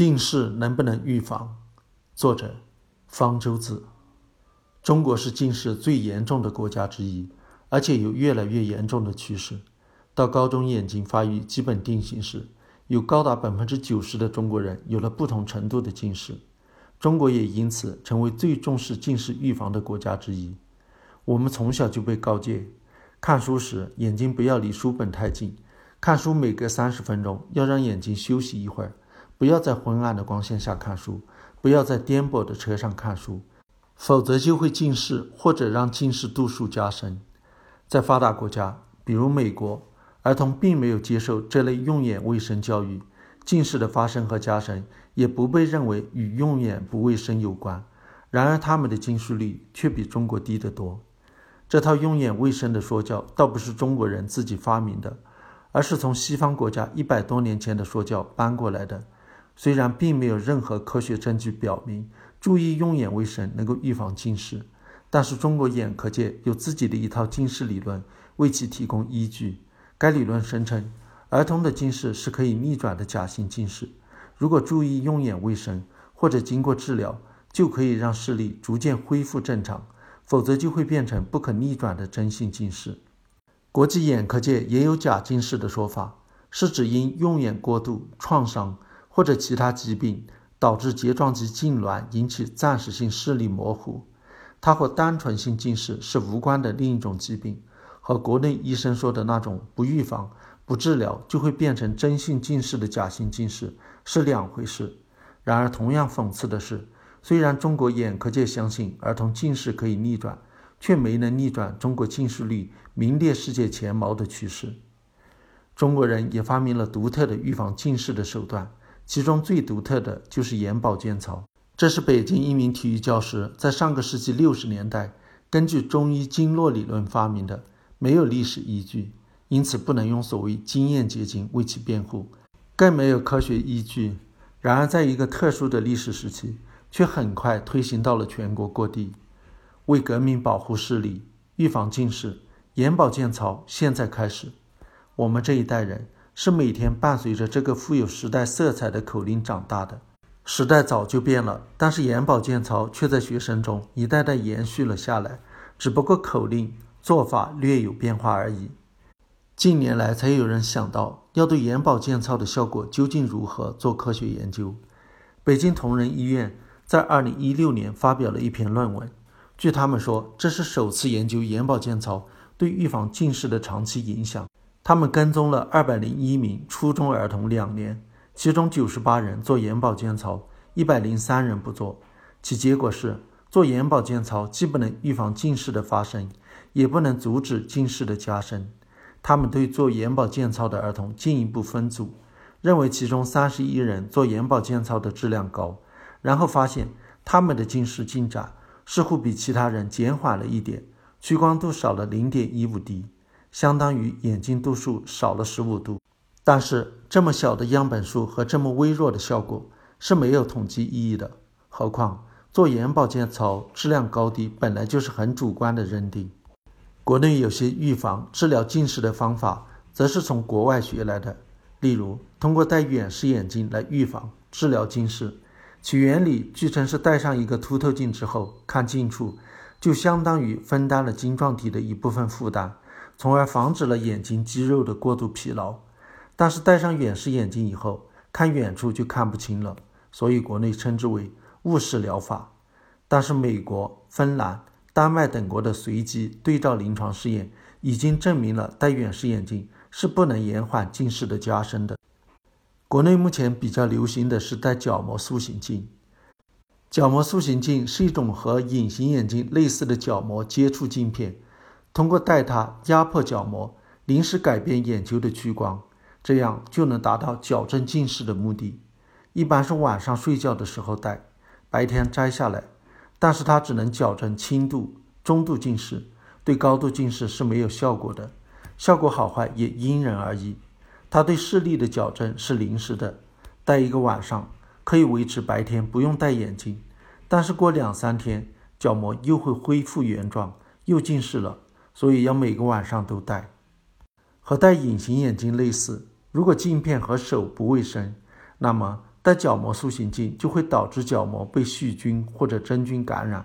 近视能不能预防？作者：方舟子。中国是近视最严重的国家之一，而且有越来越严重的趋势。到高中眼睛发育基本定型时，有高达百分之九十的中国人有了不同程度的近视。中国也因此成为最重视近视预防的国家之一。我们从小就被告诫，看书时眼睛不要离书本太近，看书每隔三十分钟要让眼睛休息一会儿。不要在昏暗的光线下看书，不要在颠簸的车上看书，否则就会近视或者让近视度数加深。在发达国家，比如美国，儿童并没有接受这类用眼卫生教育，近视的发生和加深也不被认为与用眼不卫生有关。然而，他们的近视率却比中国低得多。这套用眼卫生的说教倒不是中国人自己发明的，而是从西方国家一百多年前的说教搬过来的。虽然并没有任何科学证据表明注意用眼卫生能够预防近视，但是中国眼科界有自己的一套近视理论为其提供依据。该理论声称，儿童的近视是可以逆转的假性近视，如果注意用眼卫生或者经过治疗，就可以让视力逐渐恢复正常；否则就会变成不可逆转的真性近视。国际眼科界也有假近视的说法，是指因用眼过度创伤。或者其他疾病导致睫状肌痉挛，引起暂时性视力模糊，它和单纯性近视是无关的另一种疾病，和国内医生说的那种不预防、不治疗就会变成真性近视的假性近视是两回事。然而，同样讽刺的是，虽然中国眼科界相信儿童近视可以逆转，却没能逆转中国近视率名列世界前茅的趋势。中国人也发明了独特的预防近视的手段。其中最独特的就是眼保健操，这是北京一名体育教师在上个世纪六十年代根据中医经络理论发明的，没有历史依据，因此不能用所谓经验结晶为其辩护，更没有科学依据。然而，在一个特殊的历史时期，却很快推行到了全国各地。为革命保护视力，预防近视，眼保健操现在开始。我们这一代人。是每天伴随着这个富有时代色彩的口令长大的。时代早就变了，但是眼保健操却在学生中一代代延续了下来，只不过口令做法略有变化而已。近年来才有人想到要对眼保健操的效果究竟如何做科学研究。北京同仁医院在2016年发表了一篇论文，据他们说，这是首次研究眼保健操对预防近视的长期影响。他们跟踪了二百零一名初中儿童两年，其中九十八人做眼保健操，一百零三人不做。其结果是，做眼保健操既不能预防近视的发生，也不能阻止近视的加深。他们对做眼保健操的儿童进一步分组，认为其中三十一人做眼保健操的质量高，然后发现他们的近视进展似乎比其他人减缓了一点，屈光度少了零点一五滴。相当于眼睛度数少了十五度，但是这么小的样本数和这么微弱的效果是没有统计意义的。何况做眼保健操质量高低本来就是很主观的认定。国内有些预防治疗近视的方法，则是从国外学来的。例如，通过戴远视眼镜来预防治疗近视，其原理据称是戴上一个凸透镜之后，看近处就相当于分担了晶状体的一部分负担。从而防止了眼睛肌肉的过度疲劳，但是戴上远视眼镜以后，看远处就看不清了，所以国内称之为雾视疗法。但是美国、芬兰、丹麦等国的随机对照临床试验已经证明了戴远视眼镜是不能延缓近视的加深的。国内目前比较流行的是戴角膜塑形镜，角膜塑形镜是一种和隐形眼镜类似的角膜接触镜片。通过戴它压迫角膜，临时改变眼球的屈光，这样就能达到矫正近视的目的。一般是晚上睡觉的时候戴，白天摘下来。但是它只能矫正轻度、中度近视，对高度近视是没有效果的。效果好坏也因人而异。它对视力的矫正是临时的，戴一个晚上可以维持白天不用戴眼镜，但是过两三天角膜又会恢复原状，又近视了。所以要每个晚上都戴，和戴隐形眼镜类似。如果镜片和手不卫生，那么戴角膜塑形镜就会导致角膜被细菌或者真菌感染，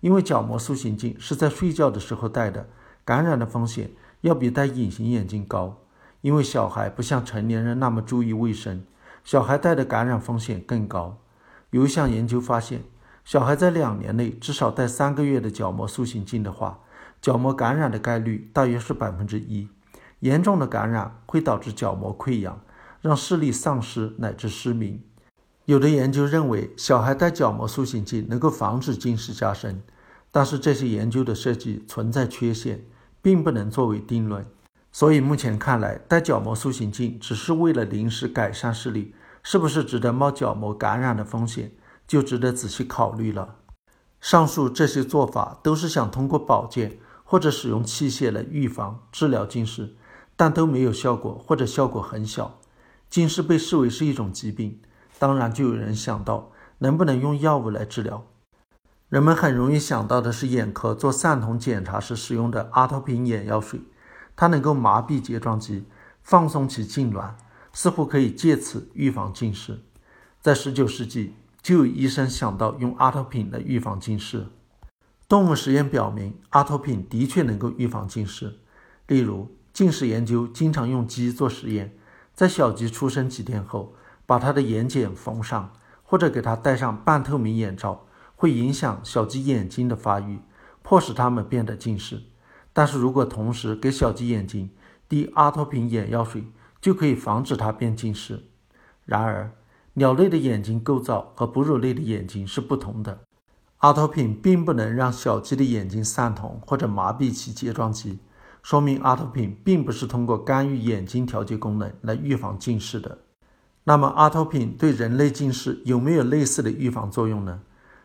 因为角膜塑形镜是在睡觉的时候戴的，感染的风险要比戴隐形眼镜高。因为小孩不像成年人那么注意卫生，小孩戴的感染风险更高。有一项研究发现，小孩在两年内至少戴三个月的角膜塑形镜的话，角膜感染的概率大约是百分之一。严重的感染会导致角膜溃疡，让视力丧失乃至失明。有的研究认为，小孩戴角膜塑形镜能够防止近视加深，但是这些研究的设计存在缺陷，并不能作为定论。所以目前看来，戴角膜塑形镜只是为了临时改善视力，是不是值得冒角膜感染的风险，就值得仔细考虑了。上述这些做法都是想通过保健或者使用器械来预防、治疗近视，但都没有效果或者效果很小。近视被视为是一种疾病，当然就有人想到能不能用药物来治疗。人们很容易想到的是眼科做散瞳检查时使用的阿托品眼药水。它能够麻痹睫状肌，放松其痉挛，似乎可以借此预防近视。在19世纪，就有医生想到用阿托品来预防近视。动物实验表明，阿托品的确能够预防近视。例如，近视研究经常用鸡做实验，在小鸡出生几天后，把它的眼睑缝上，或者给它戴上半透明眼罩，会影响小鸡眼睛的发育，迫使它们变得近视。但是如果同时给小鸡眼睛滴阿托品眼药水，就可以防止它变近视。然而，鸟类的眼睛构造和哺乳类的眼睛是不同的，阿托品并不能让小鸡的眼睛散瞳或者麻痹其睫状肌，说明阿托品并不是通过干预眼睛调节功能来预防近视的。那么，阿托品对人类近视有没有类似的预防作用呢？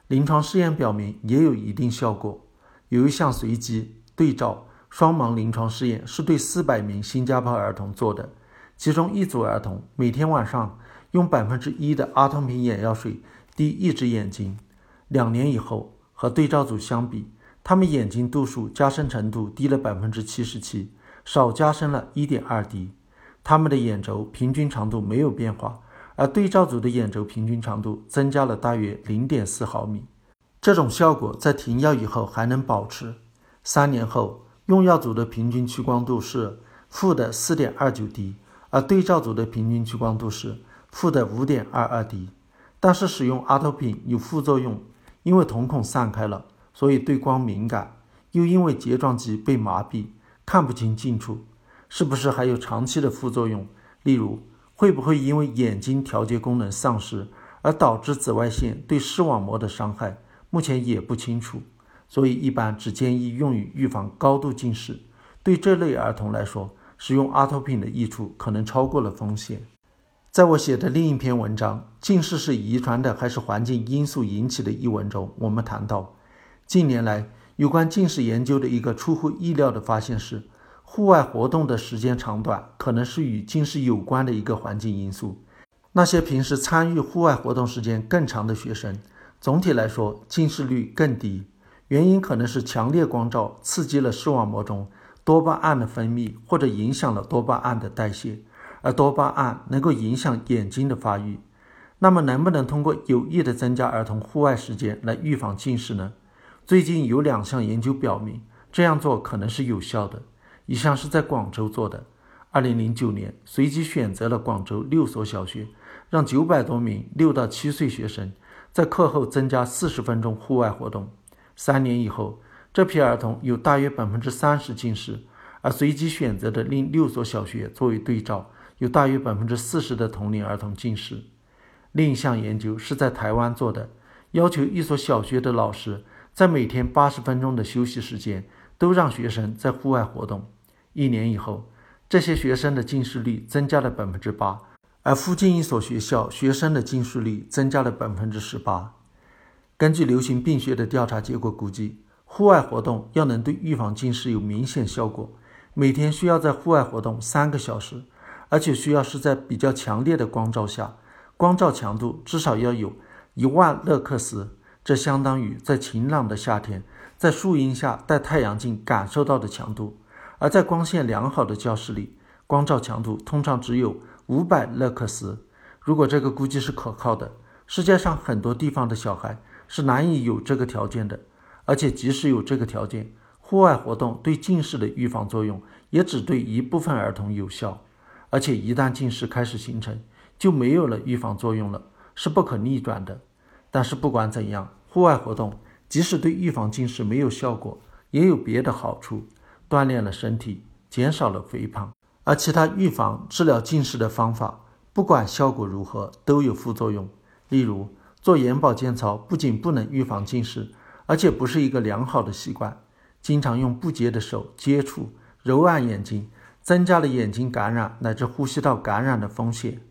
临床试验表明也有一定效果，有一项随机。对照双盲临床试验是对四百名新加坡儿童做的，其中一组儿童每天晚上用百分之一的阿托品眼药水滴一只眼睛，两年以后和对照组相比，他们眼睛度数加深程度低了百分之七十七，少加深了一点二滴，他们的眼轴平均长度没有变化，而对照组的眼轴平均长度增加了大约零点四毫米，这种效果在停药以后还能保持。三年后，用药组的平均屈光度是负的四点二九 d，而对照组的平均屈光度是负的五点二二 d。但是使用阿托品有副作用，因为瞳孔散开了，所以对光敏感，又因为睫状肌被麻痹，看不清近处。是不是还有长期的副作用？例如，会不会因为眼睛调节功能丧失而导致紫外线对视网膜的伤害？目前也不清楚。所以，一般只建议用于预防高度近视。对这类儿童来说，使用阿托品的益处可能超过了风险。在我写的另一篇文章《近视是遗传的还是环境因素引起的》一文中，我们谈到，近年来有关近视研究的一个出乎意料的发现是，户外活动的时间长短可能是与近视有关的一个环境因素。那些平时参与户外活动时间更长的学生，总体来说近视率更低。原因可能是强烈光照刺激了视网膜中多巴胺的分泌，或者影响了多巴胺的代谢，而多巴胺能够影响眼睛的发育。那么，能不能通过有意的增加儿童户外时间来预防近视呢？最近有两项研究表明，这样做可能是有效的。一项是在广州做的，2009年随机选择了广州六所小学，让900多名6到7岁学生在课后增加40分钟户外活动。三年以后，这批儿童有大约百分之三十近视，而随机选择的另六所小学作为对照，有大约百分之四十的同龄儿童近视。另一项研究是在台湾做的，要求一所小学的老师在每天八十分钟的休息时间都让学生在户外活动。一年以后，这些学生的近视率增加了百分之八，而附近一所学校学生的近视率增加了百分之十八。根据流行病学的调查结果估计，户外活动要能对预防近视有明显效果，每天需要在户外活动三个小时，而且需要是在比较强烈的光照下，光照强度至少要有一万勒克斯，这相当于在晴朗的夏天在树荫下戴太阳镜感受到的强度。而在光线良好的教室里，光照强度通常只有五百勒克斯。如果这个估计是可靠的，世界上很多地方的小孩是难以有这个条件的，而且即使有这个条件，户外活动对近视的预防作用也只对一部分儿童有效，而且一旦近视开始形成，就没有了预防作用了，是不可逆转的。但是不管怎样，户外活动即使对预防近视没有效果，也有别的好处，锻炼了身体，减少了肥胖。而其他预防、治疗近视的方法，不管效果如何，都有副作用。例如，做眼保健操不仅不能预防近视，而且不是一个良好的习惯。经常用不洁的手接触、揉按眼睛，增加了眼睛感染乃至呼吸道感染的风险。